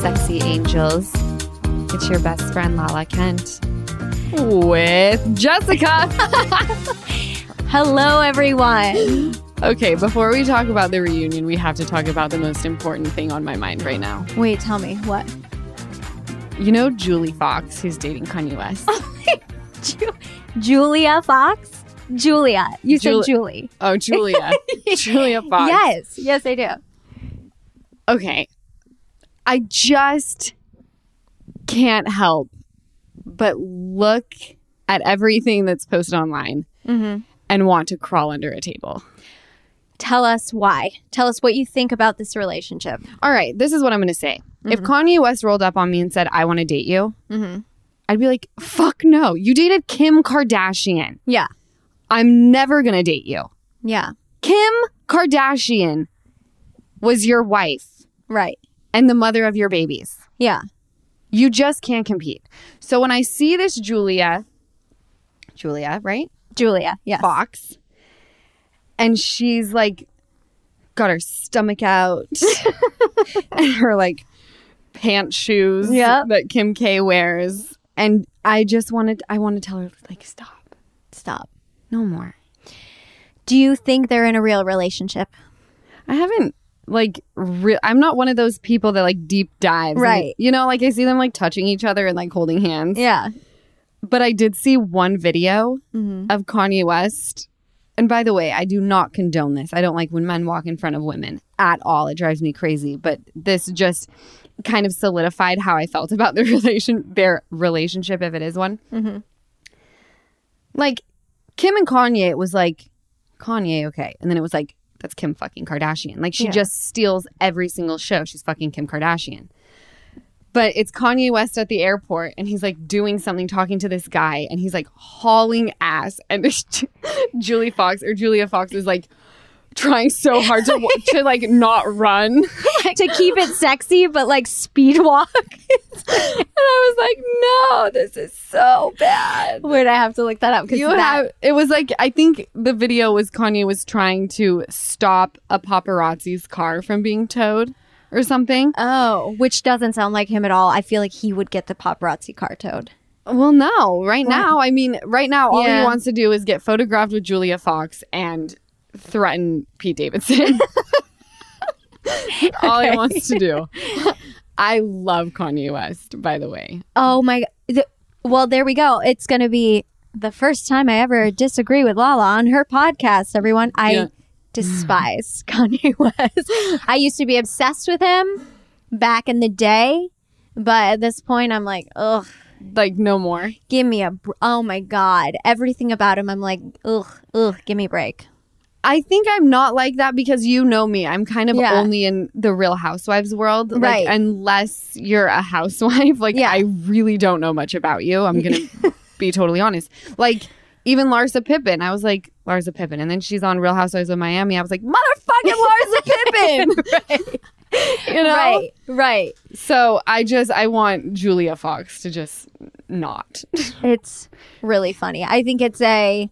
Sexy angels. It's your best friend, Lala Kent, with Jessica. Hello, everyone. okay, before we talk about the reunion, we have to talk about the most important thing on my mind right now. Wait, tell me what? You know Julie Fox, who's dating Kanye West? Ju- Julia Fox? Julia. You Jul- said Julie. Oh, Julia. Julia Fox. Yes. Yes, I do. Okay. I just can't help but look at everything that's posted online Mm-hmm. and want to crawl under a table. Tell us why. Tell us what you think about this relationship. All right, this is what I'm going to say. If Kanye West rolled up on me and said, I want to date you, Mm-hmm. I'd be like, fuck no. You dated Kim Kardashian. Yeah. I'm never going to date you. Yeah. Kim Kardashian was your wife Right. And the mother of your babies. Yeah. You just can't compete. So when I see this Julia, Julia, right? Julia. Yes. Fox, and she's like got her stomach out and her like pant shoes Yep. that Kim K wears. And I just wanted I want to tell her like stop. Stop. No more. Do you think they're in a real relationship? I haven't like re- I'm not one of those people that like deep dives. Right. you know, like I see them like touching each other and like holding hands. Yeah. But I did see one video Mm-hmm. of Kanye West. And by the way, I do not condone this. I don't like when men walk in front of women at all. It drives me crazy. But this just kind of solidified how I felt about the relation their relationship if it is one. Mm-hmm. Like Kim and Kanye, it was like Kanye, okay. And then it was like, that's Kim fucking Kardashian. Like she Yeah. just steals every single show. She's fucking Kim Kardashian. But it's Kanye West at the airport and he's like doing something, talking to this guy, and he's like hauling ass. And Julie Fox or Julia Fox is like trying so hard to to like not run. to keep it sexy, but like speed walk. I was like, no, this is so bad. Wait, I have to look that up because You that. have it was like I think the video was Kanye was trying to stop a paparazzi's car from being towed or something. oh, which doesn't sound like him at all. I feel like he would get the paparazzi car towed. Well, no, right now, I mean, right now, all he wants to do is get photographed with Julia Fox and threaten Pete Davidson. all he wants to do. I love Kanye West, by the way. Oh my god. Well, there we go. It's going to be the first time I ever disagree with Lala on her podcast, everyone. I Yeah. despise Kanye West. I used to be obsessed with him back in the day, but at this point I'm like, "Ugh, Like, no more. give me a br- Oh my god. Everything about him I'm like, "Ugh, ugh, give me a break." I think I'm not like that because you know me. I'm kind of Yeah. only in the real housewives world. Like, Right. Unless you're a housewife. Like, Yeah. I really don't know much about you. I'm going to be totally honest. Like, even Larsa Pippen, I was like, Larsa Pippen. And then she's on Real Housewives of Miami. I was like, motherfucking Larsa Pippen. You know? Right. Right. So I just, I want Julia Fox to just not. It's really funny. I think it's a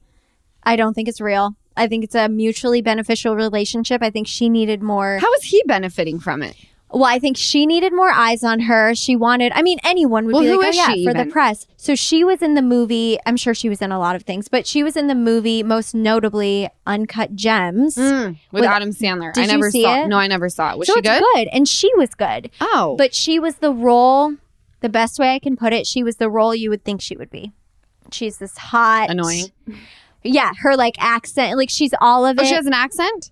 I don't think it's real. I think it's a mutually beneficial relationship. I think she needed more. How is he benefiting from it? Well, I think she needed more eyes on her. She wanted, I mean, anyone would Well, be like, oh, yeah, for the press. So she was in the movie. I'm sure she was in a lot of things, but she was in the movie, most notably Uncut Gems. Mm, with, With- Adam Sandler. Did I you never see saw it? No, I never saw it. Was so she good? good. And she was good. Oh. But she was the role, the best way I can put it, she was the role you would think she would be. She's this hot, annoying. Yeah, her like accent, like she's all of Oh, it. she has an accent?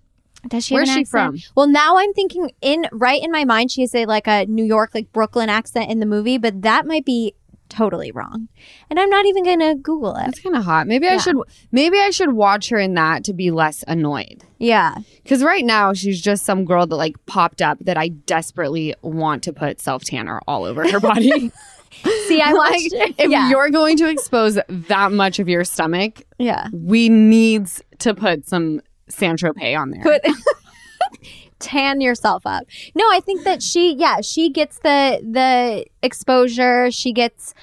Does she? Where's she accent? from? Well, now I'm thinking in right in my mind, she has a like a New York, like Brooklyn accent in the movie, but that might be totally wrong. And I'm not even gonna Google it. That's kind of hot. Maybe I should maybe I should watch her in that to be less annoyed. Yeah, Cuz right now she's just some girl that like popped up that I desperately want to put self tanner all over her body. see, I like watched it. if yeah, you're going to expose that much of your stomach, yeah. we need to put some San Tropez on there. Put tan yourself up. No, I think that she, yeah, she gets the the exposure. She gets.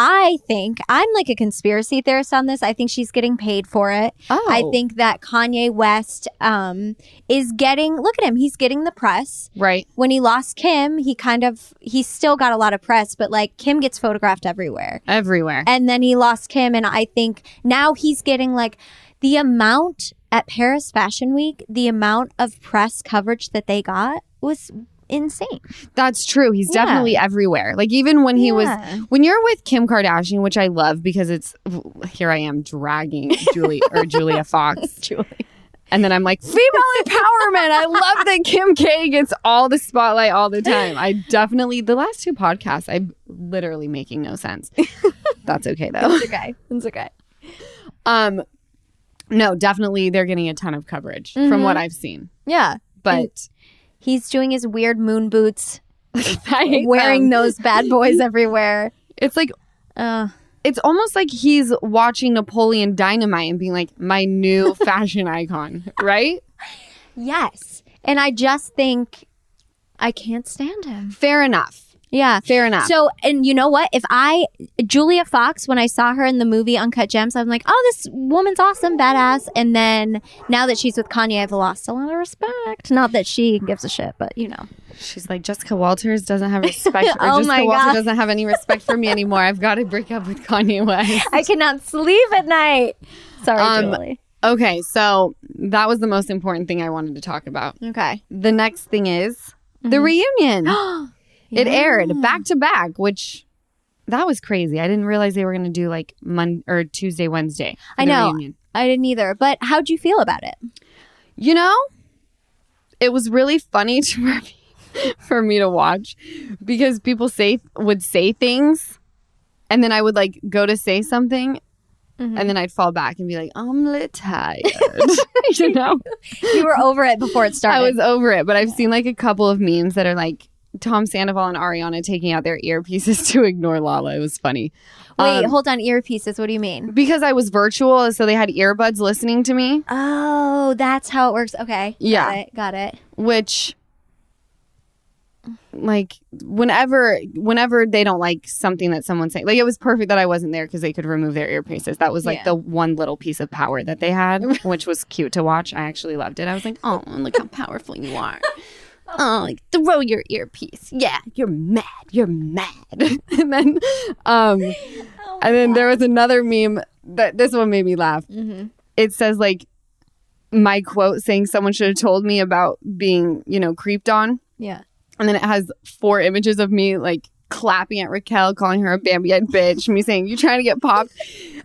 I think I'm like a conspiracy theorist on this. I think she's getting paid for it. oh, I think that Kanye West um, is getting. Look at him. He's getting the press. right. when he lost Kim, he kind of he still got a lot of press, but like Kim gets photographed everywhere. Everywhere. And then he lost Kim and I think now he's getting like the amount at Paris Fashion Week, the amount of press coverage that they got was insane. That's true. He's Yeah. definitely everywhere. Like even when he was when you're with Kim Kardashian, which I love because it's here I am dragging Julie or Julia Fox. Julie. And then I'm like, female empowerment. I love that Kim K gets all the spotlight all the time. I definitely the last two podcasts, I'm literally making no sense. That's okay though. It's okay. It's okay. Um no, definitely they're getting a ton of coverage from what I've seen. Yeah. But He's doing his weird moon boots, wearing them. those bad boys everywhere. it's like Uh, it's almost like he's watching Napoleon Dynamite and being like, my new fashion icon, right? yes. And I just think I can't stand him. Fair enough. Yeah. Fair enough. So, and you know what? If I, Julia Fox, when I saw her in the movie Uncut Gems, I'm like, oh, this woman's awesome, badass. And then now that she's with Kanye, I've lost a lot of respect. Not that she gives a shit, but you know. She's like, Jessica Walters doesn't have respect. Or Oh Jessica my Walters God. doesn't have any respect for me anymore. I've got to break up with Kanye West. I cannot sleep at night. Sorry, Um, Julie. Okay, so that was the most important thing I wanted to talk about. Okay. The next thing is the reunion. It aired back to back, which that was crazy. I didn't realize they were going to do like Monday or Tuesday, Wednesday. I know. reunion. I didn't either. But how'd you feel about it? You know, it was really funny to, for, me, for me to watch because people say would say things, and then I would like go to say something, mm-hmm. and then I'd fall back and be like, "I'm a little tired," you know. You were over it before it started. I was over it, but I've seen like a couple of memes that are like Tom Sandoval and Ariana taking out their earpieces to ignore Lala. It was funny. Wait, Um, hold on. Earpieces. What do you mean? because I was virtual, so they had earbuds listening to me, Oh, that's how it works. Okay. Got Yeah. it. Got it. which like whenever whenever they don't like something that someone's saying like it was perfect that i wasn't there because they could remove their earpieces that was like Yeah. the one little piece of power that they had which was cute to watch i actually loved it i was like oh look how powerful you are oh like throw your earpiece yeah you're mad you're mad and then um and then there was another meme that this one made me laugh it says like my quote saying someone should have told me about being you know creeped on Yeah. and then it has four images of me like clapping at Raquel, calling her a Bambi head bitch, me saying, You trying to get popped?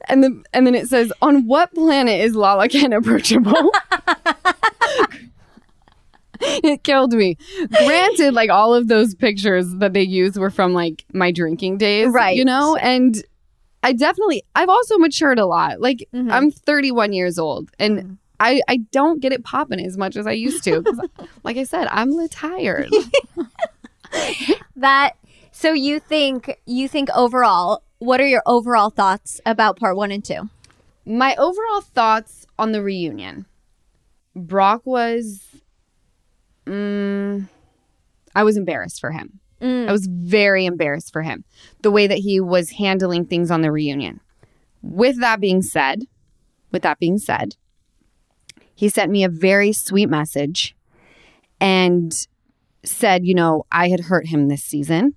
And then and then it says, On what planet is Lala Kent approachable? it killed me. Granted, like all of those pictures that they used were from like my drinking days. Right. You know? And I definitely I've also matured a lot. Like Mhm. I'm 31 years old and I, I don't get it popping as much as I used to. like I said, I'm tired. That so you think you think overall, what are your overall thoughts about part 1 and 2? My overall thoughts on the reunion. Brock was mm, I was embarrassed for him. Mm. I was very embarrassed for him. The way that he was handling things on the reunion. With that being said, with that being said, he sent me a very sweet message and said, you know, I had hurt him this season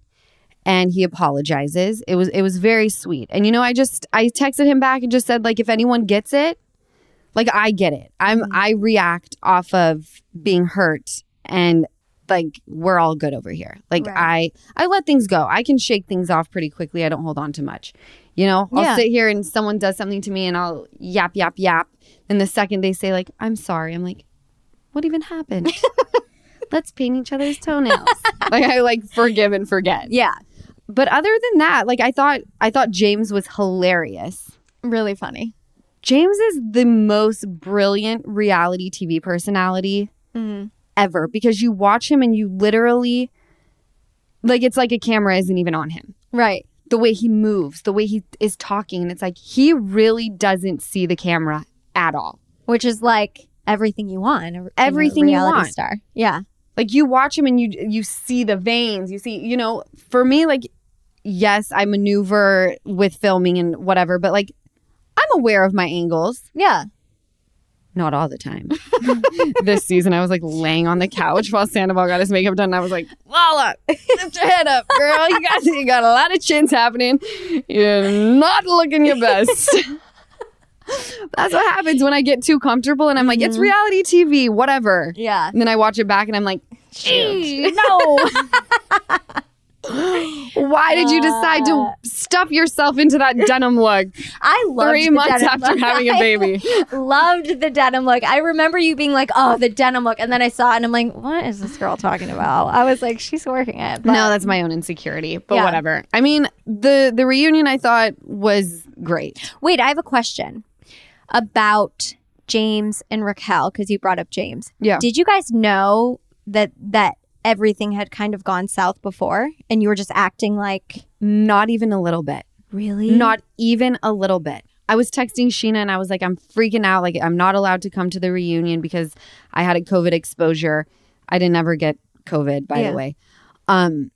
and he apologizes. It was it was very sweet. And you know, I just I texted him back and just said like if anyone gets it, like I get it. I'm I react off of being hurt and like we're all good over here. Like Right. I I let things go. I can shake things off pretty quickly. I don't hold on to much. You know, I'll Yeah. sit here and someone does something to me and I'll yap yap yap. And the second they say like I'm sorry, I'm like what even happened? Let's paint each other's toenails. like I like forgive and forget. Yeah. But other than that, like I thought I thought James was hilarious. Really funny. James is the most brilliant reality TV personality Mhm. Ever because you watch him and you literally like it's like a camera isn't even on him. Right. The way he moves, the way he is talking, and it's like he really doesn't see the camera at all. Which is like everything you want. in a- in Everything you want. Star. Yeah. Like you watch him and you you see the veins, you see, you know, for me like yes, I maneuver with filming and whatever, but like I'm aware of my angles. Yeah. Not all the time. this season, I was like laying on the couch while Sandoval got his makeup done. And I was like, Lala, lift your head up, girl. You got, you got a lot of chins happening. You're not looking your best. That's what happens when I get too comfortable and I'm like, it's mm-hmm. reality TV, whatever. Yeah. And then I watch it back and I'm like, no. why did you decide to stuff yourself into that denim look I loved three the months after look. having a baby? loved the denim look. I remember you being like, "Oh, the denim look," and then I saw it, and I'm like, "What is this girl talking about?" I was like, "She's working it." But no, that's my own insecurity, but Yeah. whatever. I mean, the the reunion I thought was great. wait, I have a question about James and Raquel because you brought up James. Yeah. Did you guys know that that everything had kind of gone south before, and you were just acting like Not even a little bit. really Not even a little bit. I was texting Scheana and I was like, I'm freaking out. Like, I'm not allowed to come to the reunion because I had a COVID exposure. I didn't ever get COVID, by Yeah. the way. Um,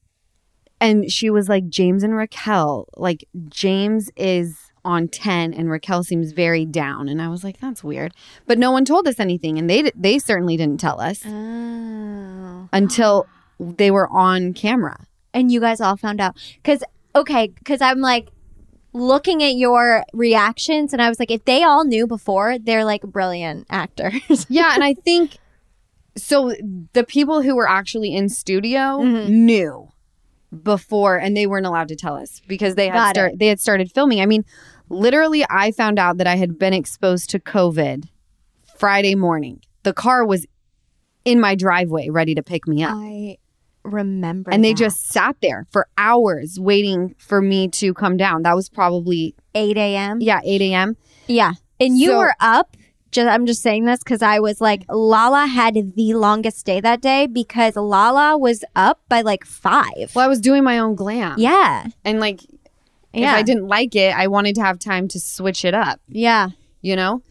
and she was like, James and Raquel, like, James is on 10 and Raquel seems very down. And I was like, that's weird. But no one told us anything. And they, they certainly didn't tell us Oh. until they were on camera. and you guys all found out because okay because i'm like looking at your reactions and i was like if they all knew before they're like brilliant actors yeah, and I think so. The people who were actually in studio Mhm. knew before, and they weren't allowed to tell us because they had start, they had started filming. I mean, literally, I found out that I had been exposed to COVID Friday morning. The car was in my driveway, ready to pick me up. i remember and they that. just sat there for hours waiting for me to come down. That was probably 8 a.m yeah, eight a.m. yeah and you So- were up just i'm just saying this because i was like lala had the longest day that day because lala was up by like five Well, I was doing my own glam. yeah and like yeah if I didn't like it, I wanted to have time to switch it up, yeah you know?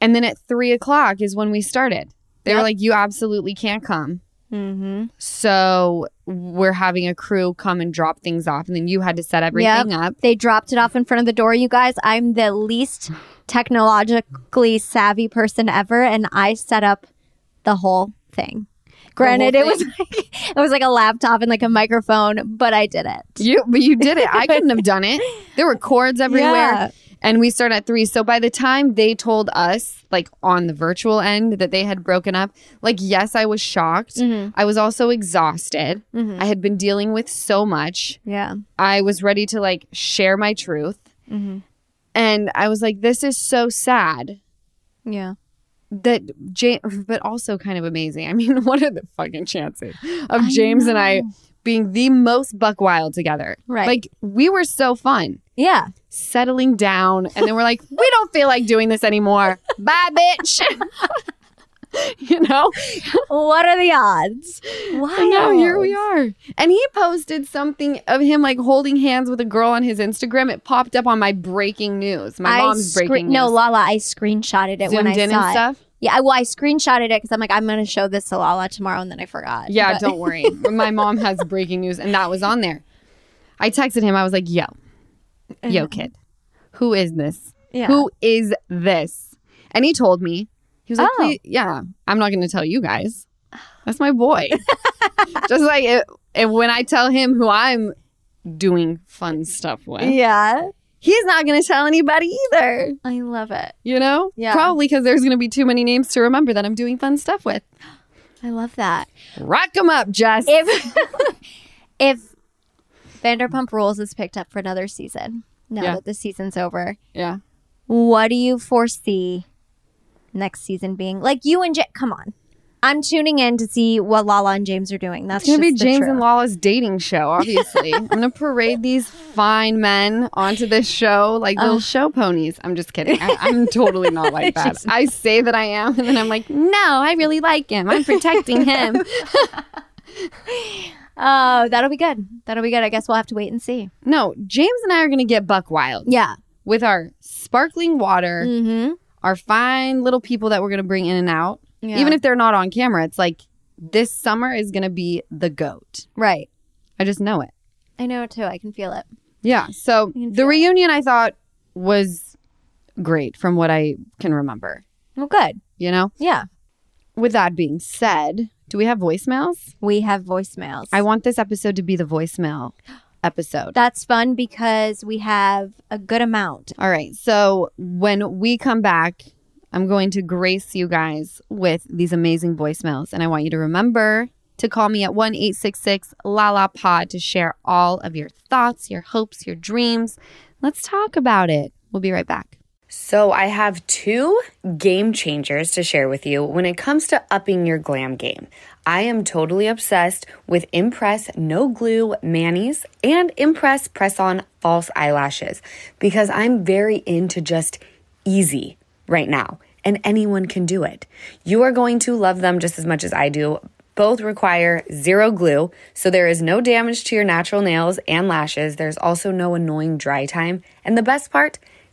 And then at three o'clock is when we started. They were like, you absolutely can't come. mm-hmm So we're having a crew come and drop things off. And then you had to set everything up. They dropped it off in front of the door, you guys. I'm the least technologically savvy person ever, and I set up the whole thing. Granted, it was like it was like a laptop and like a microphone, but I did it. You, but you did it. I couldn't have done it. There were cords everywhere. Yeah. And we started at three. So by the time they told us, like on the virtual end, that they had broken up, like, yes, I was shocked. Mhm. I was also exhausted. Mhm. I had been dealing with so much. Yeah. I was ready to like share my truth. Mhm. And I was like, this is so sad Yeah. that James, but also kind of amazing. I mean, what are the fucking chances of James and I being the most buck wild together? Right. Like, we were so fun Yeah. settling down. And then we're like, we don't feel like doing this anymore. Bye, bitch. you know? What are the odds? Wow. And now here we are. And he posted something of him like holding hands with a girl on his Instagram. It popped up on my breaking news. My I mom's scre- breaking news. No, Lala, I screenshotted it when I Zoomed in saw and it. stuff. Yeah, I- well, I screenshotted it because I'm like, I'm going to show this to Lala tomorrow, and then I forgot. Yeah, But- don't worry. my mom has breaking news, and that was on there. I texted him. I was like, "Yo, yo, kid, who is this? Yeah. Who is this?" And he told me. He was like, Oh. "Yeah, I'm not going to tell you guys. That's my boy. Just like it, and when I tell him who I'm doing fun stuff with, Yeah. he's not going to tell anybody either. I love it. You know? Yeah. Probably because there's going to be too many names to remember that I'm doing fun stuff with. I love that. Rock 'em up, Jess. If if Vanderpump Rules is picked up for another season, now Yeah. that the season's over, yeah. what do you foresee next season being? Like you and J come on. I'm tuning in to see what Lala and James are doing. That's It's gonna be James and Lala's dating show, obviously. I'm gonna parade these fine men onto this show like little show ponies. I'm just kidding. I, I'm totally not like that. I say that I am, and then I'm like, no, I really like him. I'm protecting him. Oh, that'll be good. That'll be good. I guess we'll have to wait and see. no, James and I are gonna get buck wild Yeah. with our sparkling water, Mm-hmm. Our fine little people that we're gonna bring in and out. Yeah. Even if they're not on camera, it's like this summer is gonna be the goat. Right. I just know it. I know it too. I can feel it. Yeah. So the feel it. reunion I thought was great from what I can remember. Well, good. You know? Yeah. With that being said, do we have voicemails? We have voicemails. I want this episode to be the voicemail episode. That's fun because we have a good amount. All right. So when we come back, I'm going to grace you guys with these amazing voicemails. And I want you to remember to call me at 1 866 Lala Pod to share all of your thoughts, your hopes, your dreams. Let's talk about it. We'll be right back. So, I have two game changers to share with you when it comes to upping your glam game. I am totally obsessed with Impress No Glue Manis and Impress Press On False Eyelashes because I'm very into just easy right now, and anyone can do it. You are going to love them just as much as I do. Both require zero glue, so there is no damage to your natural nails and lashes. There's also no annoying dry time. And the best part,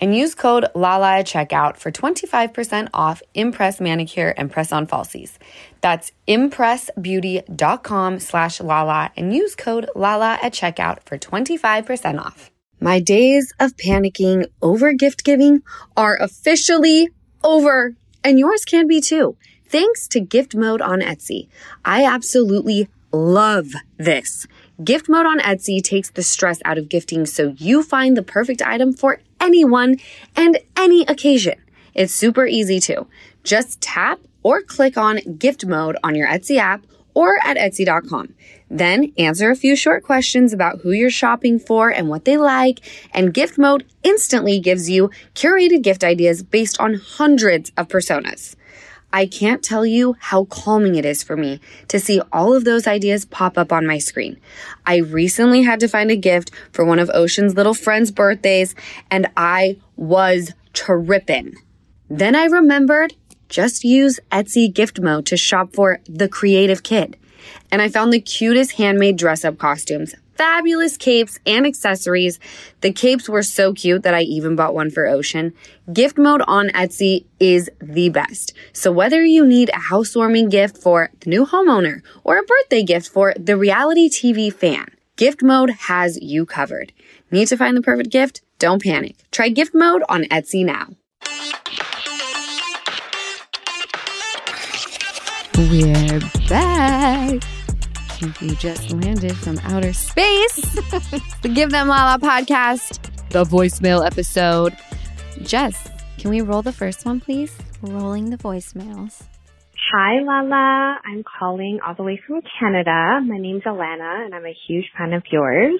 and use code LALA at checkout for 25% off Impress Manicure and Press On Falsies. That's impressbeauty.com slash LALA and use code LALA at checkout for 25% off. My days of panicking over gift giving are officially over, and yours can be too. Thanks to Gift Mode on Etsy. I absolutely love this. Gift Mode on Etsy takes the stress out of gifting so you find the perfect item for anyone and any occasion. It's super easy too. Just tap or click on Gift Mode on your Etsy app or at Etsy.com. Then answer a few short questions about who you're shopping for and what they like, and Gift Mode instantly gives you curated gift ideas based on hundreds of personas. I can't tell you how calming it is for me to see all of those ideas pop up on my screen. I recently had to find a gift for one of Ocean's little friends' birthdays, and I was tripping. Then I remembered just use Etsy gift mode to shop for the creative kid. And I found the cutest handmade dress up costumes, fabulous capes and accessories. The capes were so cute that I even bought one for Ocean. Gift mode on Etsy is the best. So whether you need a housewarming gift for the new homeowner or a birthday gift for the reality TV fan, Gift mode has you covered. Need to find the perfect gift? Don't panic. Try gift mode on Etsy now. We're back. If you just landed from outer space, the Give Them Lala podcast, the voicemail episode. Jess, can we roll the first one, please? Rolling the voicemails. Hi, Lala. I'm calling all the way from Canada. My name's Alana, and I'm a huge fan of yours.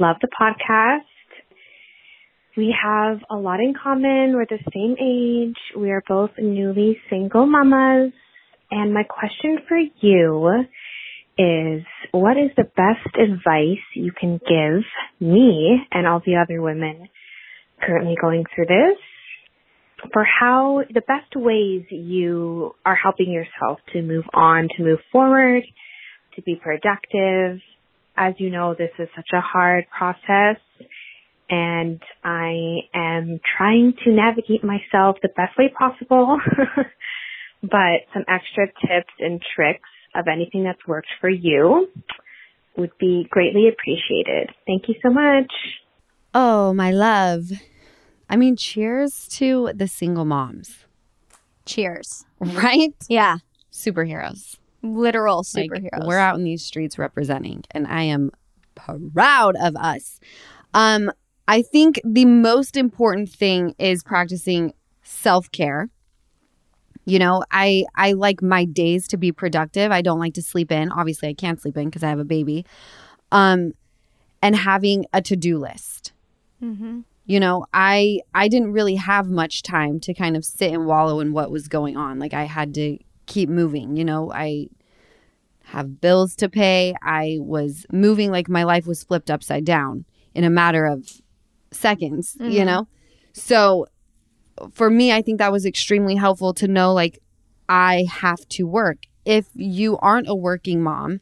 Love the podcast. We have a lot in common. We're the same age. We are both newly single mamas. And my question for you is what is the best advice you can give me and all the other women currently going through this for how the best ways you are helping yourself to move on, to move forward, to be productive. As you know, this is such a hard process and I am trying to navigate myself the best way possible. but some extra tips and tricks of anything that's worked for you would be greatly appreciated. Thank you so much. Oh, my love. I mean, cheers to the single moms, Cheers. right? Yeah. Superheroes. Literal Like, superheroes. we're out in these streets representing, and I am proud of us. Um, I think the most important thing is practicing self care. You know, I I like my days to be productive. I don't like to sleep in. Obviously, I can't sleep in because I have a baby. Um, and having a to do list. You know, I I didn't really have much time to kind of sit and wallow in what was going on. Like I had to keep moving. You know, I have bills to pay. I was moving like my life was flipped upside down in a matter of seconds, you know? So for me, I think that was extremely helpful to know like I have to work. If you aren't a working mom,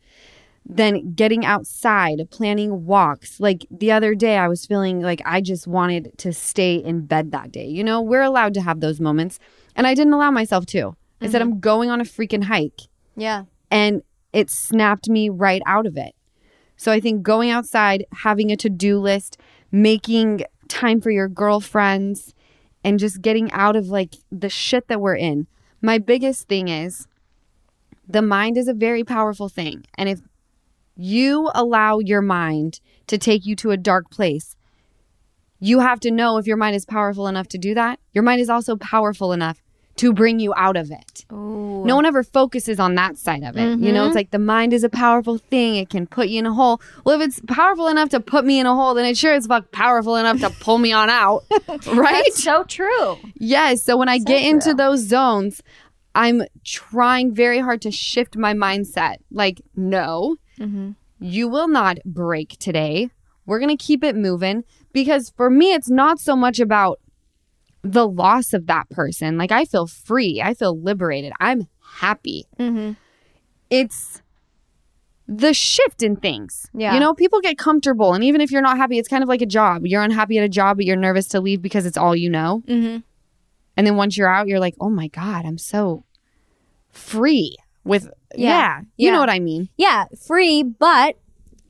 then getting outside, planning walks. Like the other day, I was feeling like I just wanted to stay in bed that day. You know, we're allowed to have those moments. And I didn't allow myself to. I said, mm-hmm. I'm going on a freaking hike yeah. and it snapped me right out of it. So I think going outside, having a to do list, making time for your girlfriends, and just getting out of like the shit that we're in. My biggest thing is the mind is a very powerful thing. And if you allow your mind to take you to a dark place, you have to know if your mind is powerful enough to do that. Your mind is also powerful enough to bring you out of it. No one ever focuses on that side of it. You know, it's mm-hmm. like the mind is a powerful thing. It can put you in a hole. Well, if it's powerful enough to put me in a hole, then it sure is fuck powerful enough to pull me on out. right? That's so true. Yes. So when I get into those zones, I'm trying very hard to shift my mindset. Like, no, mm-hmm. you will not break today. We're going to keep it moving because for me, it's not so much about the loss of that person. Like, I feel free, I feel liberated, I'm happy. It's the shift in things. Yeah. You know, people get comfortable. And even if you're not happy, it's kind of like a job. You're unhappy at a job, but you're nervous to leave because it's all you know. Mm-hmm. And then once you're out, you're like, oh my God, I'm so free with, yeah, Yeah. you Yeah. know what I mean? Yeah, free, but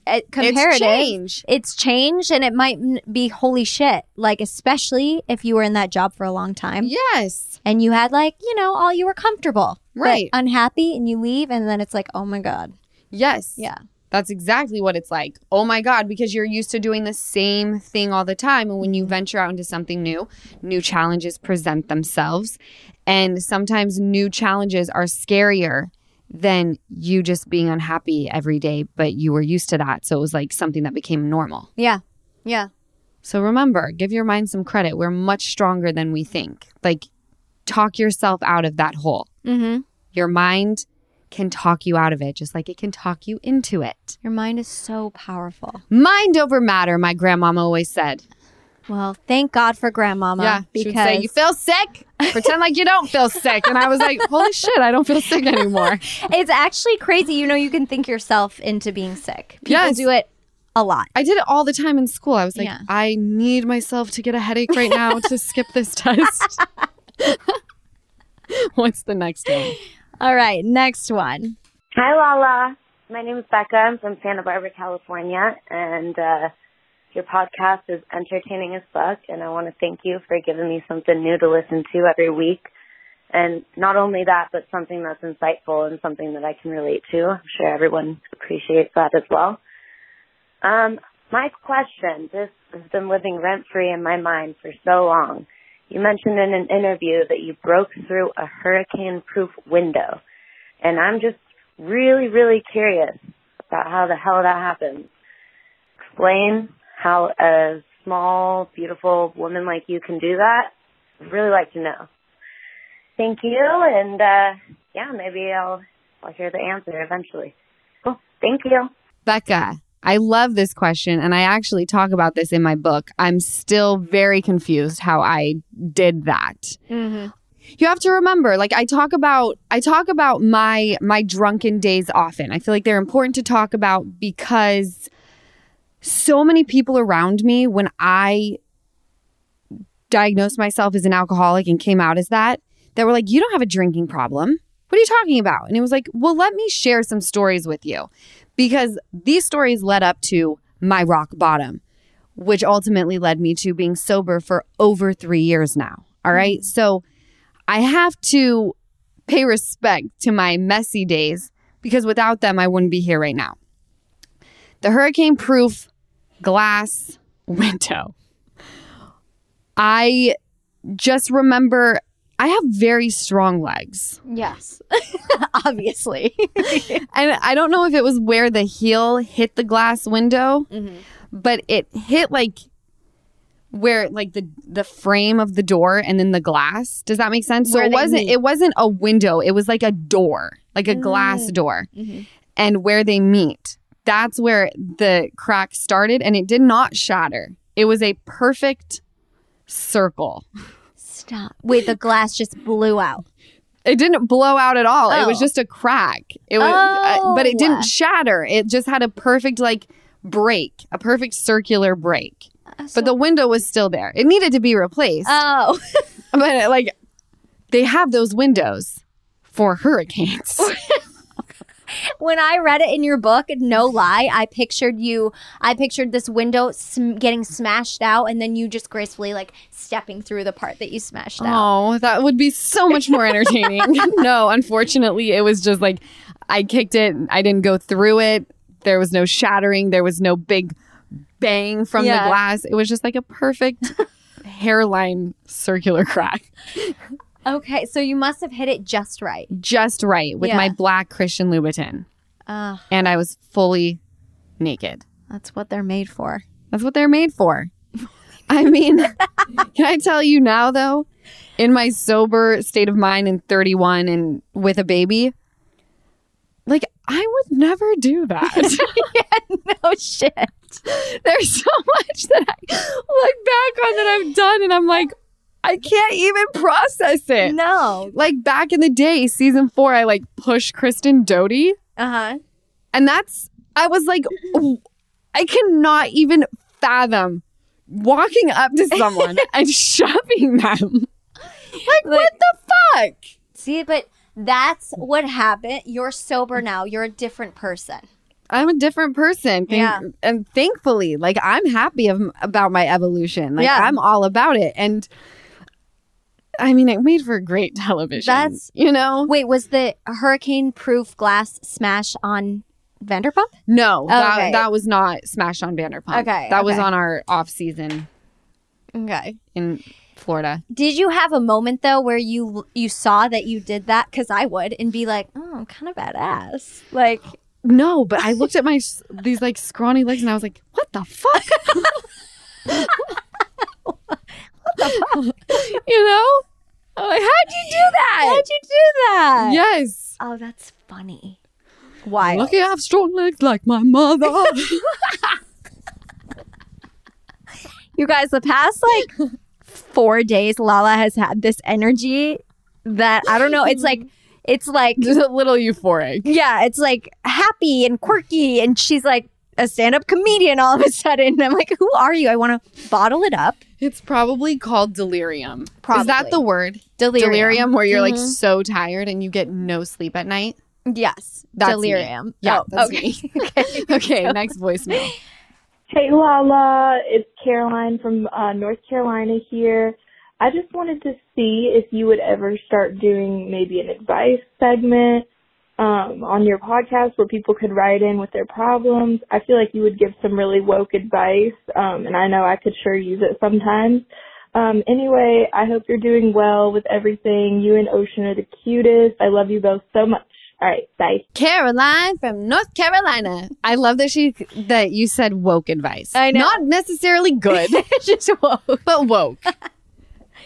uh, comparative. change. It's change, and it might be holy shit. Like especially if you were in that job for a long time, Yes. And you had like you know all you were comfortable, but Right. unhappy, and you leave, and then it's like oh my god, Yes. yeah, That's exactly what it's like. Oh my God, because you're used to doing the same thing all the time. And when you mm-hmm. venture out into something new, new challenges present themselves. And sometimes new challenges are scarier than you just being unhappy every day, but you were used to that. So it was like something that became normal. yeah, yeah, So remember, give your mind some credit. We're much stronger than we think. Like, talk yourself out of that hole. mm-hmm. Your mind can talk you out of it, just like it can talk you into it. Your mind is so powerful. Mind over matter, my grandmama always said. Well, thank God for Grandmama. yeah, because say, "You feel sick? Pretend like you don't feel sick." And I was like, "Holy shit, I don't feel sick anymore." it's actually crazy. You know, you can think yourself into being sick. People Yes. do it a lot. I did it all the time in school. I was like, Yeah. "I need myself to get a headache right now to skip this test." What's the next one? All right, next one. Hi, Lala. My name is Becca. I'm from Santa Barbara, California, and uh, your podcast is entertaining as fuck. And I want to thank you for giving me something new to listen to every week. And not only that, but something that's insightful and something that I can relate to. I'm sure everyone appreciates that as well. Um, my question, this has been living rent free in my mind for so long. You mentioned in an interview that you broke through a hurricane proof window. And I'm just really, really curious about how the hell that happens. Explain how a small, beautiful woman like you can do that, I'd really like to know. Thank you, and uh, yeah, maybe I'll I'll hear the answer eventually. Cool. Thank you. Becca, I love this question, and I actually talk about this in my book. I'm still very confused how I did that. Mm-hmm. You have to remember, like I talk about, I talk about my my drunken days often. I feel like they're important to talk about because so many people around me, when I diagnosed myself as an alcoholic and came out as that, that were like, "You don't have a drinking problem. What are you talking about?" And it was like, "Well, let me share some stories with you." Because these stories led up to my rock bottom, which ultimately led me to being sober for over three years now. All right. Mm-hmm. So I have to pay respect to my messy days because without them, I wouldn't be here right now. The hurricane proof glass window. I just remember I have very strong legs. Yes. Obviously. And I don't know if it was where the heel hit the glass window, mm-hmm. but it hit like where like the the frame of the door and then the glass. Does that make sense? Where so it wasn't meet. it wasn't a window, it was like a door, like a glass mm. door. Mm-hmm. And where they meet, that's where the crack started and it did not shatter. It was a perfect circle. Stop. Wait, the glass just blew out. It didn't blow out at all. It was Oh. just a crack. It was, uh, but it Oh. didn't shatter. It just had a perfect like break, a perfect circular break. but the window was still there. It needed to be replaced. Oh. but like, they have those windows for hurricanes. when I read it in your book, no lie, I pictured you. I pictured this window sm- getting smashed out, and then you just gracefully like stepping through the part that you smashed out. oh, that would be so much more entertaining. no, unfortunately, it was just like I kicked it. I didn't go through it. There was no shattering. There was no big bang from Yeah. the glass. It was just like a perfect hairline circular crack. Okay, so you must have hit it just right. Just right with my black Christian Louboutin. Uh, And I was fully naked. that's what they're made for. That's what they're made for. I mean, can I tell you now, though, in my sober state of mind in 31 and with a baby, like I would never do that. yeah, No shit. There's so much that I look back on that I've done, and I'm like, I can't even process it. No. Like back in the day, season four, I like pushed Kristen Doute. Uh huh. And that's, I was like, I cannot even fathom walking up to someone and shoving them. Like, what the fuck? See, but that's what happened. You're sober now. You're a different person. I'm a different person. Thank- Yeah. And thankfully, like, I'm happy of, about my evolution. Like, Yeah. I'm all about it. And I mean, it made for great television. That's- you know? Wait, was the hurricane proof glass smash on Vanderpump? No, that, Okay. that was not Smash on Vanderpump. Okay, That was on our off season Okay. in Florida. Did you have a moment though where you you saw that you did that? Because I would and be like, oh, I'm kind of badass. Like, No, but I looked at my these like scrawny legs and I was like, What the fuck? "What the fuck?" you know? I'm like, how'd you do that? how'd you do that? Yes. Oh, that's funny. Why? Lucky I have strong legs like my mother. You guys, the past like four days, Lala has had this energy that I don't know. It's like, it's like, Just a little euphoric. yeah, it's like happy and quirky. And she's like a stand up comedian all of a sudden. I'm like, who are you? I want to bottle it up. It's probably called delirium. Is that the word? Delirium. Delirium, where you're like Mhm. so tired and you get no sleep at night. Yes. That's me. delirium. Yeah, Oh, that's okay. me. okay. Okay, next voicemail. Hey Lala, it's Caroline from uh, North Carolina here. I just wanted to see if you would ever start doing maybe an advice segment um, on your podcast where people could write in with their problems. I feel like you would give some really woke advice, um, and I know I could sure use it sometimes. Um, anyway, I hope you're doing well with everything. You and Ocean are the cutest. I love you both so much. All right, bye. Caroline from North Carolina. I love that she that you said woke advice. I know. Not necessarily good, Just woke. but woke.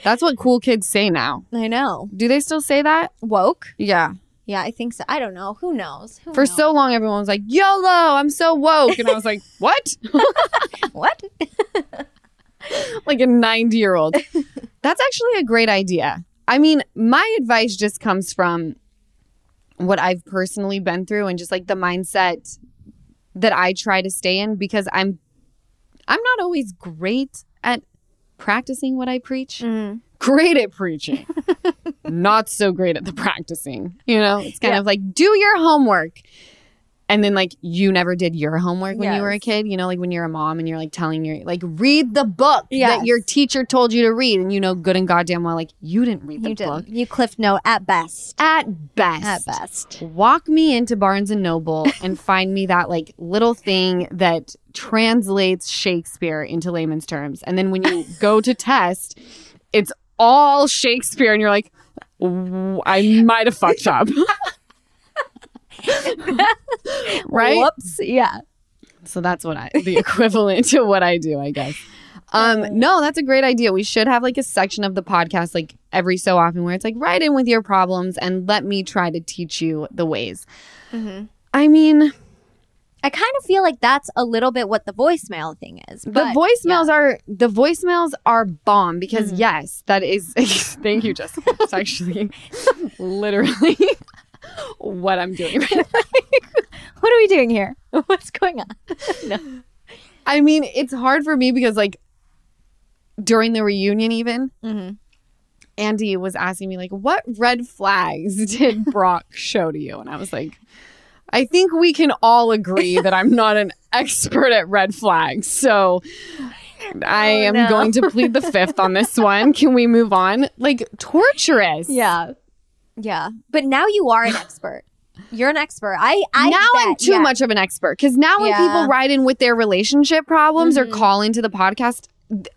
That's what cool kids say now. I know. Do they still say that? Woke? Yeah. Yeah, I think so. I don't know. Who knows? Who For knows? so long, everyone was like, YOLO, I'm so woke. And I was like, what? what? like a 90 year old. That's actually a great idea. I mean, my advice just comes from what I've personally been through and just like the mindset that I try to stay in because I'm I'm not always great at practicing what I preach. Mm. Great at preaching. Not so great at the practicing. You know, it's kind Yeah. of like do your homework. And then like you never did your homework when you were a kid, you know, like when you're a mom and you're like telling your like read the book Yes. that your teacher told you to read and you know good and goddamn well like you didn't read the You book. did. You cliff note at best. At best. At best. Walk me into Barnes and Noble and find me that like little thing that translates Shakespeare into layman's terms. And then when you go to test, it's all Shakespeare and you're like, "W- I might have fucked up. right? Whoops. Yeah. So that's what I the equivalent to what I do, I guess. Um, no, that's a great idea. We should have like a section of the podcast like every so often where it's like write in with your problems and let me try to teach you the ways. I mean, I kind of feel like that's a little bit what the voicemail thing is. the But voicemails are the voicemails are bomb because yes, that is thank you, Jessica. It's actually literally what I'm doing right now. what are we doing here? What's going on? I mean, it's hard for me because like during the reunion even Mhm. Andy was asking me like what red flags did Brock show to you and I was like I think we can all agree that I'm not an expert at red flags. So I Oh, am no. going to plead the fifth on this one. Can we move on? Like torturous. Yeah. Yeah. But now you are an expert. You're an expert. I, I now I'm too yeah. much of an expert because now when Yeah. Mm-hmm. people ride in with their relationship problems or call into the podcast,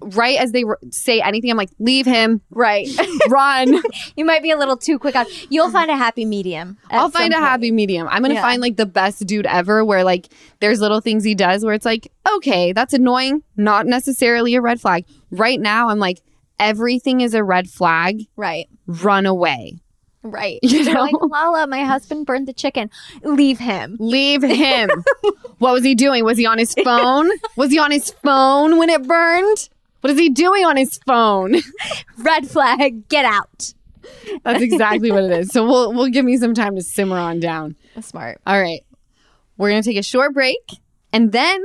right as they r- say anything, I'm like, leave him, Right. run. you might be a little too quick on. You'll find a happy medium. I'll find a point. happy medium. I'm gonna Yeah. find like the best dude ever, where like there's little things he does where it's like, okay, that's annoying, not necessarily a red flag. Right now, I'm like, everything is a red flag. Right. Run away. Right. You know? like, Lala, my husband burned the chicken. Leave him. Leave him. what was he doing? Was he on his phone? Was he on his phone when it burned? What is he doing on his phone? Red flag. Get out. That's exactly what it is. So we'll we'll give me some time to simmer on down. That's Smart. All right. We're going to take a short break and then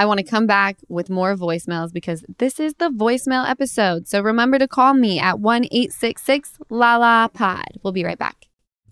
I want to come back with more voicemails because this is the voicemail episode. So remember to call me at 1 866 LALA POD. We'll be right back.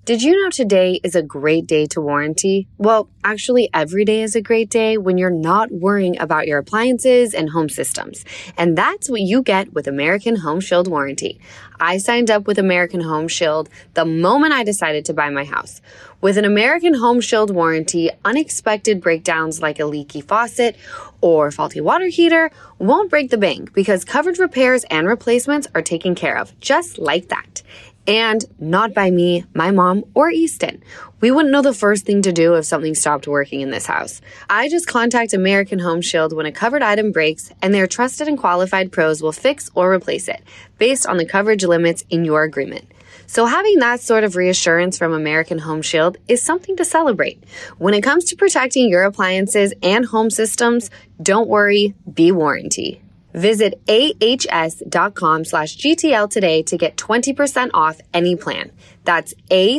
Did you know today is a great day to warranty? Well, actually, every day is a great day when you're not worrying about your appliances and home systems. And that's what you get with American Home Shield Warranty. I signed up with American Home Shield the moment I decided to buy my house. With an American Home Shield warranty, unexpected breakdowns like a leaky faucet or faulty water heater won't break the bank because covered repairs and replacements are taken care of just like that. And not by me, my mom, or Easton. We wouldn't know the first thing to do if something stopped working in this house. I just contact American Home Shield when a covered item breaks, and their trusted and qualified pros will fix or replace it based on the coverage limits in your agreement. So having that sort of reassurance from American Home Shield is something to celebrate. When it comes to protecting your appliances and home systems, don't worry, be warranty. Visit ahs.com slash GTL today to get 20% off any plan. That's ahs.com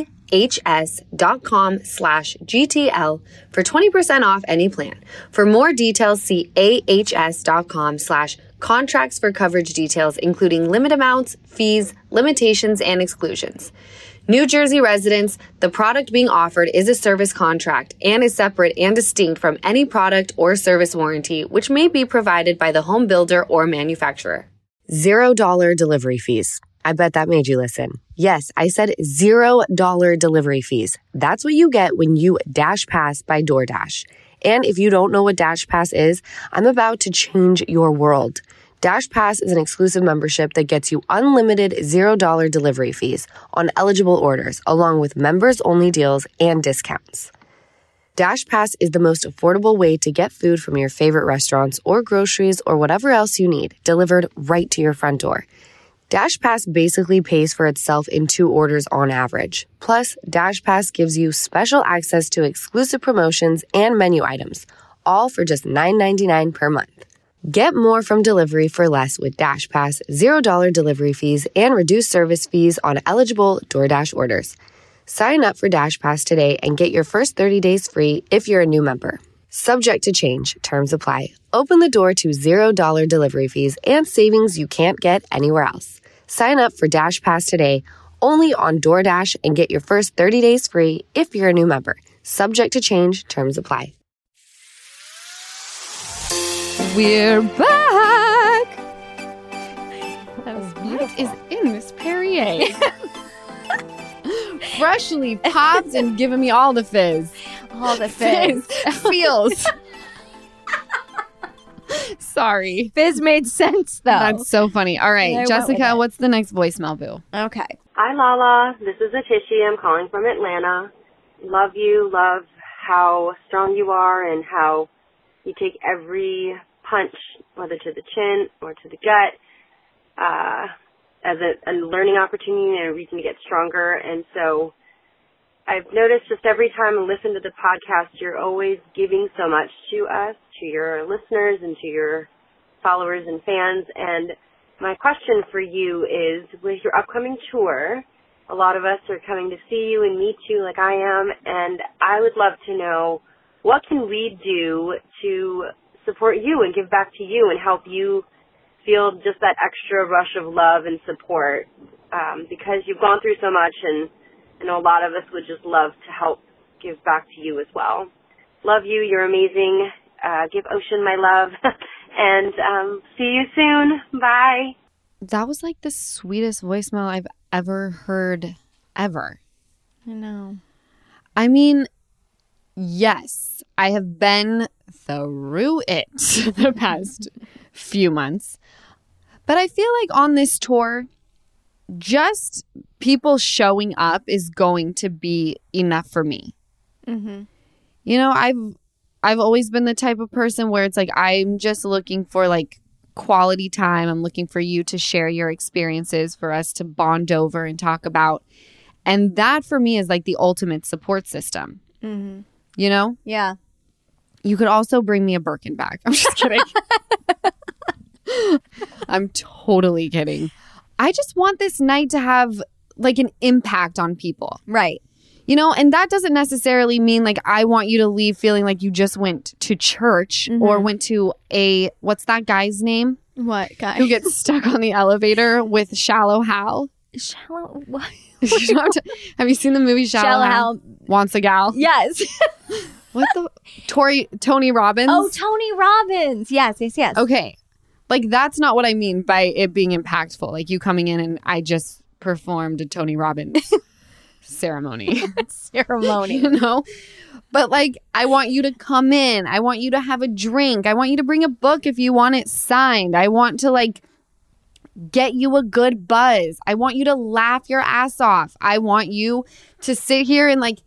slash GTL for 20% off any plan. For more details, see ahs.com slash contracts for coverage details, including limit amounts, fees, limitations, and exclusions. New Jersey residents, the product being offered is a service contract and is separate and distinct from any product or service warranty which may be provided by the home builder or manufacturer. Zero dollar delivery fees. I bet that made you listen. Yes, I said zero dollar delivery fees. That's what you get when you Dash Pass by DoorDash. And if you don't know what Dash Pass is, I'm about to change your world. Dash Pass is an exclusive membership that gets you unlimited $0 delivery fees on eligible orders, along with members only deals and discounts. Dash Pass is the most affordable way to get food from your favorite restaurants or groceries or whatever else you need delivered right to your front door. Dash Pass basically pays for itself in two orders on average. Plus, Dash Pass gives you special access to exclusive promotions and menu items, all for just $9.99 per month. Get more from delivery for less with Dash Pass, $0 delivery fees, and reduced service fees on eligible DoorDash orders. Sign up for Dash Pass today and get your first 30 days free if you're a new member. Subject to change, terms apply. Open the door to $0 delivery fees and savings you can't get anywhere else. Sign up for Dash Pass today only on DoorDash and get your first 30 days free if you're a new member. Subject to change, terms apply. We're back. What is in this Perrier? Freshly popped and giving me all the fizz. All the fizz. feels. Sorry. Fizz made sense though. That's so funny. All right, I right, went with Jessica, what's the next voicemail, boo? okay. Hi, Lala. This is Atishi. I'm calling from Atlanta. Love you. Love how strong you are and how you take every punch, whether to the chin or to the gut, uh, as a, a learning opportunity and a reason to get stronger. And so I've noticed just every time I listen to the podcast, you're always giving so much to us, to your listeners and to your followers and fans. And my question for you is with your upcoming tour, a lot of us are coming to see you and meet you like I am, and I would love to know what can we do to support you and give back to you and help you feel just that extra rush of love and support um, because you've gone through so much and I know a lot of us would just love to help give back to you as well. Love you. You're amazing. Uh, give Ocean my love. and um, see you soon. Bye. That was like the sweetest voicemail I've ever heard, ever. I know. I mean, yes, I have been through it the past few months. But I feel like on this tour, just people showing up is going to be enough for me. Mm-hmm. You know, I've I've always been the type of person where it's like I'm just looking for like quality time. I'm looking for you to share your experiences for us to bond over and talk about. And that for me is like the ultimate support system. Mm-hmm. You know? Yeah. You could also bring me a Birkin bag. I'm just kidding. I'm totally kidding. I just want this night to have like an impact on people. Right. You know, and that doesn't necessarily mean like I want you to leave feeling like you just went to church or Mhm. went to a what's that guy's name What guy? who gets stuck on the elevator with Shallow Hal? shallow? What? You know what I'm t- Have you seen the movie Shallow, Shallow Hal? Hal. Wants a gal? Yes. What the Tori Tony Robbins? oh, Tony Robbins. Yes. Yes. Yes. Okay. Like that's not what I mean by it being impactful. Like you coming in and I just performed a Tony Robbins ceremony. Ceremony. you know? But like I want you to come in. I want you to have a drink. I want you to bring a book if you want it signed. I want to like get you a good buzz. I want you to laugh your ass off. I want you to sit here and like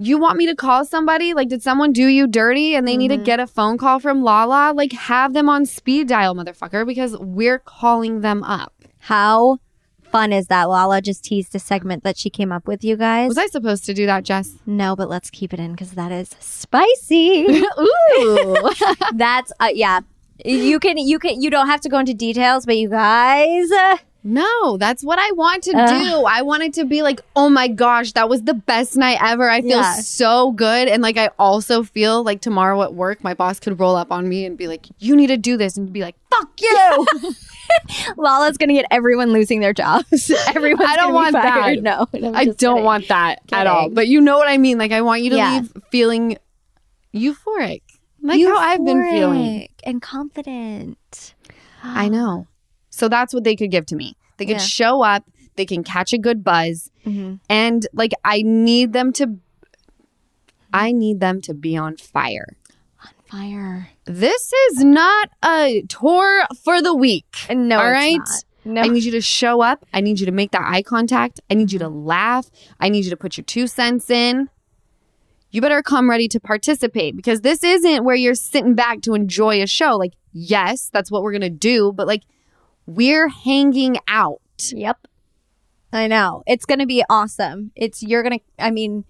you want me to call somebody? Like, did someone do you dirty and they need to get a phone call from Lala? Like, have them on speed dial, motherfucker, because we're calling them up. How fun is that? Lala just teased a segment that she came up with, you guys. Was I supposed to do that, Jess? No, but let's keep it in because that is spicy. Ooh. That's uh, yeah. You can you can you don't have to go into details, but you guys. Uh, no, that's what I want to Ugh. do. I wanted to be like, oh my gosh, that was the best night ever. I feel Yeah. so good. And like, I also feel like tomorrow at work, my boss could roll up on me and be like, you need to do this. And be like, fuck you. Lala's gonna get everyone losing their jobs. Everyone. I don't want that. No, I'm I don't kidding. want that at all. But you know what I mean. Like, I want you to Yeah. leave feeling euphoric, like how I've been feeling. And confident. I know. So that's what they could give to me. They could Yeah. show up, they can catch a good buzz, Mhm. and like I need them to I need them to be on fire. On fire. This is not a tour for the week. No, All right. No. I need you to show up. I need you to make that eye contact. I need you to laugh. I need you to put your two cents in. You better come ready to participate because this isn't where you're sitting back to enjoy a show. Like, yes, that's what we're going to do, but like, we're hanging out. Yep. I know. It's going to be awesome. It's you're going to I mean,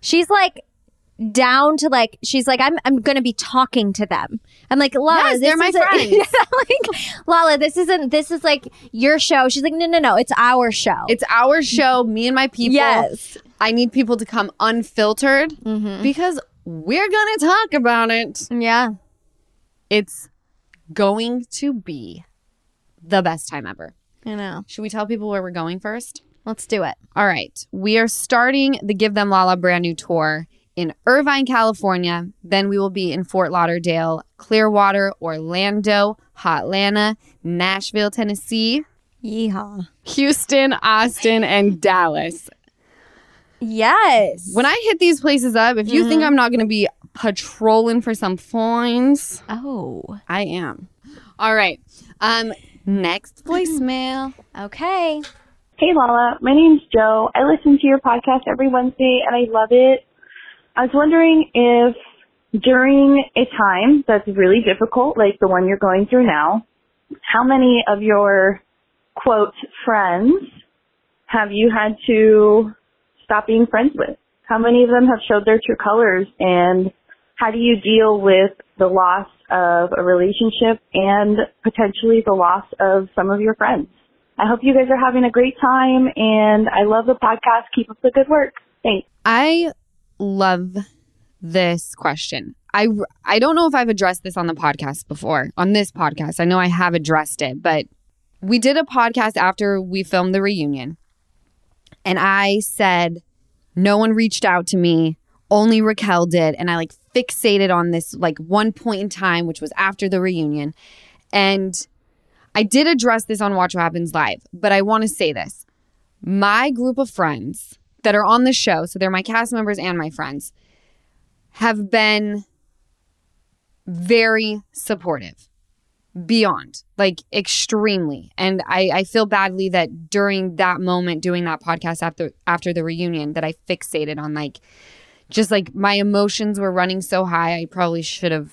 she's like down to like she's like I'm I'm to be talking to them. I'm like, "Lala, Yes, this they're my isn't-" friends. Like, "Lala, this isn't this is like your show." She's like, "No, no, no. It's our show." It's our show, me and my people. Yes. I need people to come unfiltered Mhm. because we're to talk about it. Yeah. It's going to be the best time ever. I know. Should we tell people where we're going first? Let's do it. All right. We are starting the Give Them Lala brand new tour in Irvine, California. Then we will be in Fort Lauderdale, Clearwater, Orlando, Hotlanta, Nashville, Tennessee, Yeehaw. Houston, Austin, and Dallas. Yes. When I hit these places up, if you think I'm not going to be patrolling for some fines, Oh. I am. All right. Um next voicemail. Okay. Hey Lala, my name's Joe. I listen to your podcast every Wednesday and I love it. I was wondering if during a time that's really difficult, like the one you're going through now, how many of your quote friends have you had to stop being friends with? How many of them have showed their true colors and how do you deal with the loss of a relationship and potentially the loss of some of your friends? I hope you guys are having a great time and I love the podcast. Keep up the good work. Thanks. I love this question. I I don't know if I've addressed this on the podcast before. On this podcast, I know I have addressed it, but we did a podcast after we filmed the reunion. And I said no one reached out to me, only Raquel did, and I like fixated on this like one point in time which was after the reunion. And I did address this on Watch What Happens Live, but I want to say this. My group of friends that are on the show, so they're my cast members and my friends, have been very supportive beyond like extremely and I, I feel badly that during that moment doing that podcast after after the reunion that i fixated on like just like my emotions were running so high i probably should have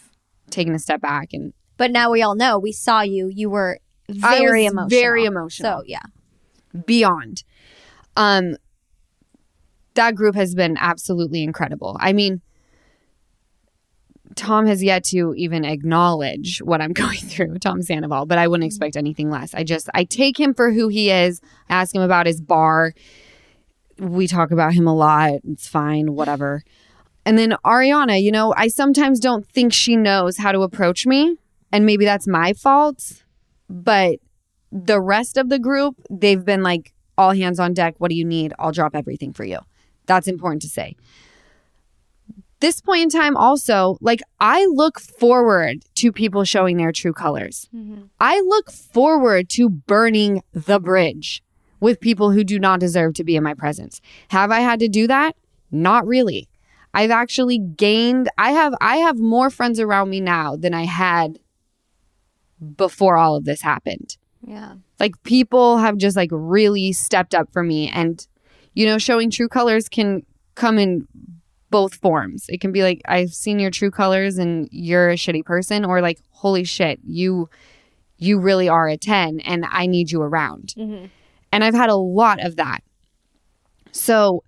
taken a step back and But now we all know. We saw you. You were very emotional. very emotional. So, yeah. beyond. Um that group has been absolutely incredible. I mean, Tom has yet to even acknowledge what I'm going through, Tom Sandoval, but I wouldn't mm-hmm. expect anything less. I just I take him for who he is. I ask him about his bar. We talk about him a lot. It's fine, whatever. And then Ariana, you know, I sometimes don't think she knows how to approach me, and maybe that's my fault, but the rest of the group, they've been like, all hands on deck. What do you need? I'll drop everything for you. That's important to say. This point in time, also, like, I look forward to people showing their true colors. Mm-hmm. I look forward to burning the bridge with people who do not deserve to be in my presence. Have I had to do that? Not really. I've actually gained I have I have more friends around me now than I had before all of this happened Yeah. like people have just like really stepped up for me and you know showing true colors can come in both forms. It can be like i've seen your true colors and you're a shitty person or like holy shit you you really are a 10 and i need you around. Mm-hmm. And i've had a lot of that. So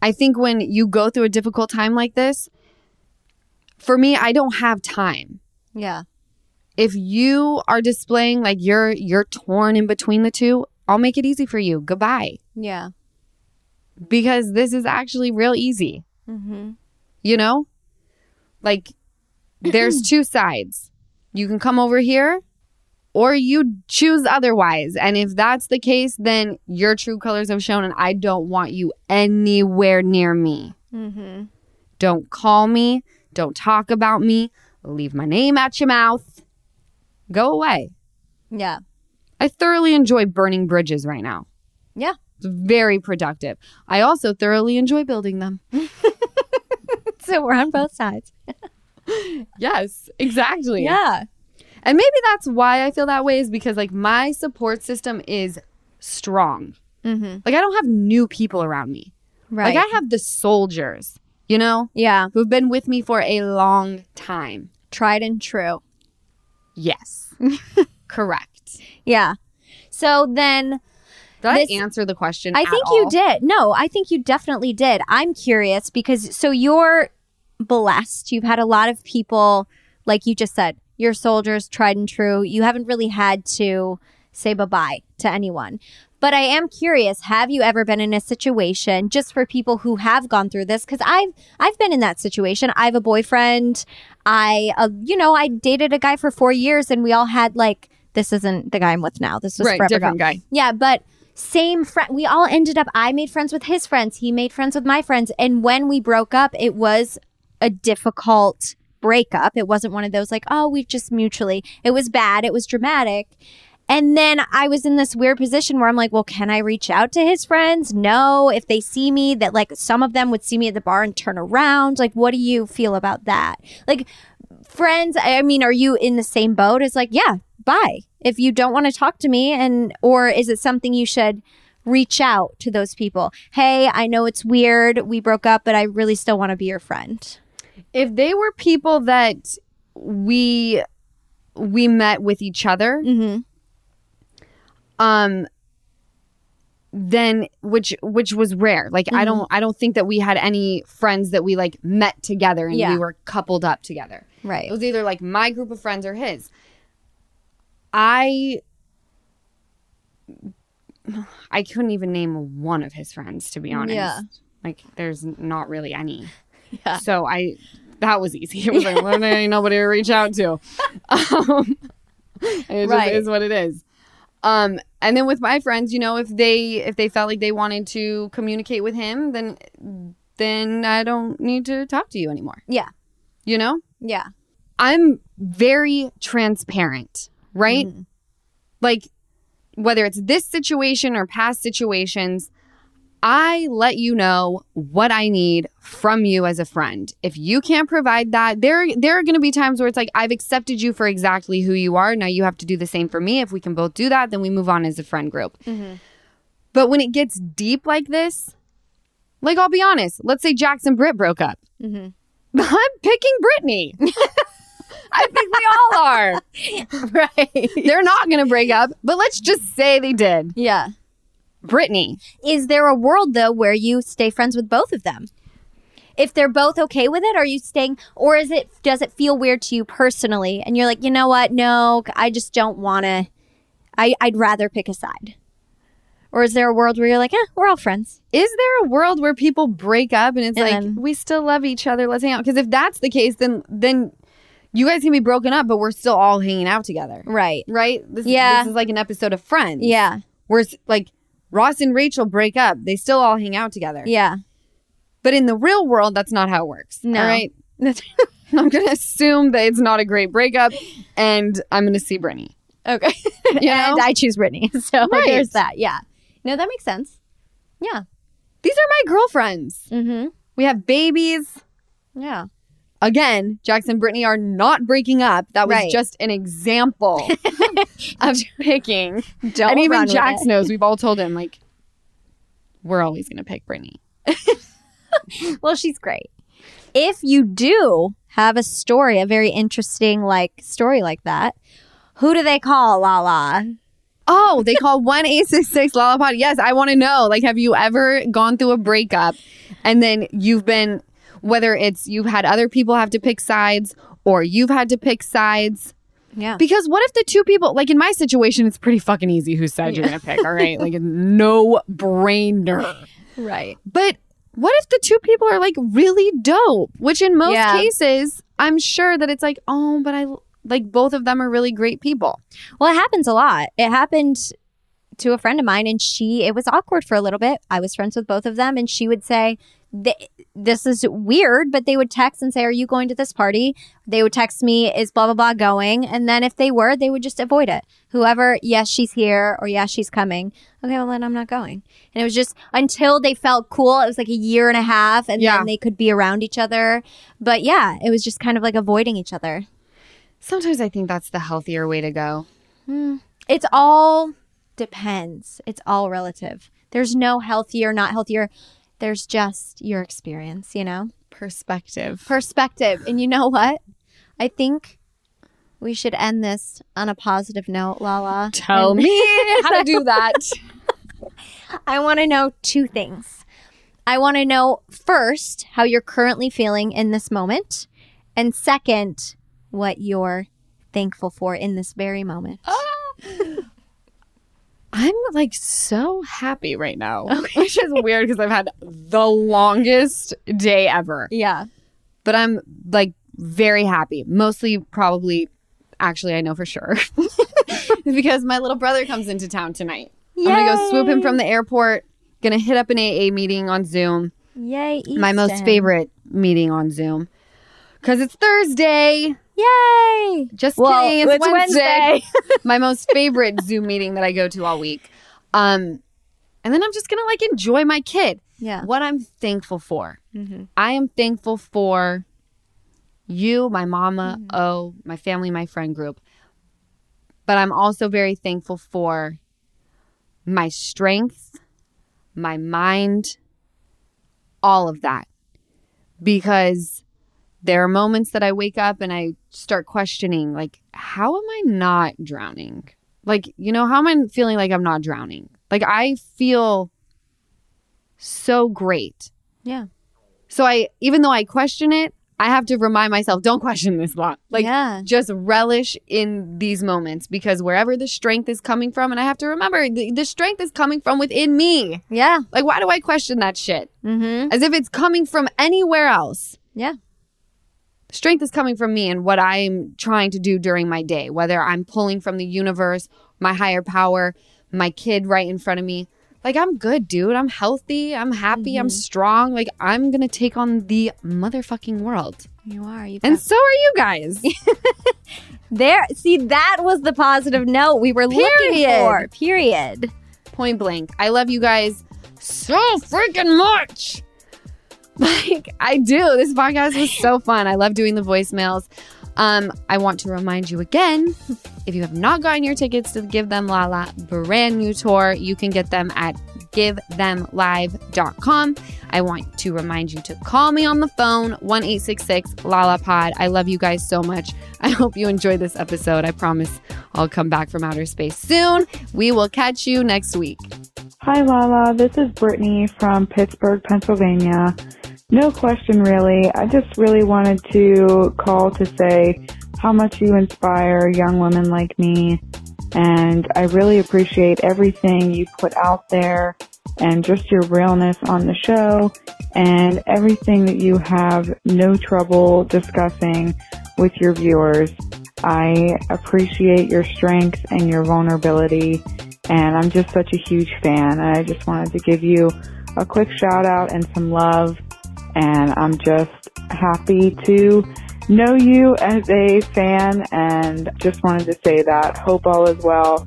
i think when you go through a difficult time like this for me i don't have time. Yeah. if you are displaying like you're you're torn in between the two i'll make it easy for you. Goodbye. Yeah. Because this is actually real easy Mm-hmm. you know like there's two sides you can come over here or you choose otherwise and if that's the case then your true colors have shown and i don't want you anywhere near me Mm-hmm. don't call me don't talk about me leave my name at your mouth go away Yeah. I thoroughly enjoy burning bridges right now. Yeah. Very productive. I also thoroughly enjoy building them. So we're on both sides. yes, exactly. Yeah. And maybe that's why I feel that way is because like my support system is strong. Mm-hmm. Like I don't have new people around me. Right. Like I have the soldiers, you know, yeah. who've been with me for a long time. Tried and true. Yes. Correct. Yeah. So then Did This- I answer the question? I think you did. No, I think you definitely did. I'm curious because so you're blessed. You've had a lot of people, like you just said, your soldiers, tried and true. You haven't really had to say bye bye to anyone. But I am curious, have you ever been in a situation just for people who have gone through this cuz I've I've been in that situation. I have a boyfriend. I uh, you know, I dated a guy for 4 years and we all had like this isn't the guy I'm with now. This was Right, forever different ago. guy. Yeah, but same friend. We all ended up. I made friends with his friends. He made friends with my friends. And when we broke up, it was a difficult breakup. It wasn't one of those like, oh, we just mutually. It was bad. It was dramatic. And then I was in this weird position where I'm like, well, can I reach out to his friends? No. If they see me, that like some of them would see me at the bar and turn around. Like, what do you feel about that? Like, friends, I mean, are you in the same boat as like, yeah, bye. If you don't want to talk to me, and or is it something you should reach out to those people? Hey, I know it's weird. We broke up, but I really still want to be your friend. If they were people that we we met with each other, Mm-hmm. um then which which was rare like i don't i don't think that we had any friends that we like met together and Yeah. we were coupled up together Right. it was either like my group of friends or his i i couldn't even name one of his friends to be honest Yeah. like there's not really any Yeah. so i that was easy it was like well, there ain't nobody to reach out to um it Right. just is what it is um and then with my friends you know if they if they felt like they wanted to communicate with him then then i don't need to talk to you anymore Yeah. you know Yeah. i'm very transparent right Mm-hmm. like whether it's this situation or past situations I let you know what I need from you as a friend. If you can't provide that, there there are going to be times where it's like I've accepted you for exactly who you are. Now you have to do the same for me. If we can both do that, then we move on as a friend group. But when it gets deep like this, like I'll be honest, let's say Jax and Britt broke up. Mhm. I'm picking Brittany. I think we all are. Right. They're not going to break up, but let's just say they did. Yeah. Brittany. Is there a world though where you stay friends with both of them? If they're both okay with it, are you staying or is it does it feel weird to you personally and you're like, "You know what? No, I just don't want to I I'd rather pick a side." Or is there a world where you're like, "Eh, we're all friends." Is there a world where people break up and it's And like then- we still love each other, let's hang out? Because if that's the case, then then you guys can be broken up, but we're still all hanging out together, Right. right? This, Yeah. this is like an episode of Friends. Yeah. where it's like Ross and Rachel break up, they still all hang out together. Yeah. But in the real world, that's not how it works. No. All right. I'm gonna assume that it's not a great breakup, and I'm gonna see Brittany. Okay. You know? and I choose Brittany. So Right. there's that. Yeah. No, that makes sense. Yeah. These are my girlfriends. Mm-hmm. We have babies. Yeah. Again, Jackson and Brittany are not breaking up. That was Right. just an example of picking. Don't and even with Jax it. knows. We've all told him like, we're always gonna pick Brittany. Well, she's great. If you do have a story, a very interesting like story like that, who do they call Lala? Oh, they call one eight six six lollipop. Yes, I want to know. Like, have you ever gone through a breakup, and then you've been, whether it's you've had other people have to pick sides, or you've had to pick sides. Yeah. Because what if the two people, like in my situation, it's pretty fucking easy whose side you're gonna pick. All right, like no brainer. Right. But what if the two people are like really dope? Which in most Yeah. cases, I'm sure that it's like, oh, but I like both of them are really great people. Well, it happens a lot. It happened to a friend of mine and she it was awkward for a little bit. I was friends with both of them and she would say, they, this is weird, but they would text and say, Are you going to this party? They would text me, Is blah, blah, blah going? And then if they were, they would just avoid it. Whoever, yes, she's here or yes, she's coming. Okay, well, then I'm not going. And it was just until they felt cool. It was like a year and a half and Yeah. then they could be around each other. But yeah, it was just kind of like avoiding each other. Sometimes I think that's the healthier way to go. Hmm. It's all depends. It's all relative. There's no healthier, not healthier. There's just your experience, you know? Perspective. Perspective. And you know what? I think we should end this on a positive note, Lala. Tell And- me how to do that. I want to know two things. I want to know first how you're currently feeling in this moment, and second, what you're thankful for in this very moment. Ah! I'm like so happy right now, which is weird because I've had the longest day ever. Yeah. But I'm like very happy. Mostly, probably, actually, I know for sure because my little brother comes into town tonight. I'm gonna go swoop him from the airport. Gonna hit up an AA meeting on Zoom. Yay. My most favorite meeting on Zoom because it's Thursday. Yay. Just Well, kidding. It's, it's Wednesday. My most favorite Zoom meeting that I go to all week. Um, and then I'm just gonna like enjoy my kid. Yeah. What I'm thankful for. Mm-hmm. I am thankful for you, my mama, oh, my family, my friend group. But I'm also very thankful for my strength, my mind, all of that. Because there are moments that I wake up and I start questioning, like, how am I not drowning? Like, you know, how am I feeling like I'm not drowning? Like, I feel so great. Yeah. So I, even though I question it, I have to remind myself, don't question this lot. Like, Yeah. just relish in these moments because wherever the strength is coming from, and I have to remember the, the strength is coming from within me. Yeah. Like, why do I question that shit? Mm-hmm. As if it's coming from anywhere else. Yeah. Strength is coming from me and what I'm trying to do during my day, whether I'm pulling from the universe, my higher power, my kid right in front of me. Like, I'm good, dude. I'm healthy. I'm happy. I'm mm-hmm. strong. Like, I'm going to take on the motherfucking world. You are. You And so are you guys. there. See, that was the positive note we were looking Period. for. Period. Point blank. I love you guys so freaking much. Like, I do. This podcast was so fun. I love doing the voicemails. Um, I want to remind you again if you have not gotten your tickets to Give Them Lala brand new tour, you can get them at givethemlive.com. I want to remind you to call me on the phone, 1 866 Lala Pod. I love you guys so much. I hope you enjoyed this episode. I promise I'll come back from outer space soon. We will catch you next week. Hi, Lala. This is Brittany from Pittsburgh, Pennsylvania. No question, really. I just really wanted to call to say how much you inspire young women like me. And I really appreciate everything you put out there and just your realness on the show and everything that you have no trouble discussing with your viewers. I appreciate your strength and your vulnerability and I'm just such a huge fan. And I just wanted to give you a quick shout out and some love. And I'm just happy to know you as a fan and just wanted to say that. Hope all is well.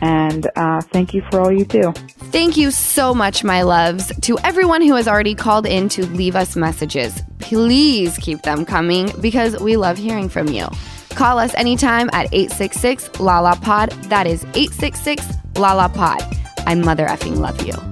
And uh, thank you for all you do. Thank you so much, my loves. To everyone who has already called in to leave us messages, please keep them coming because we love hearing from you. Call us anytime at 866 Lala Pod. That is 866 Lala Pod. I mother effing love you.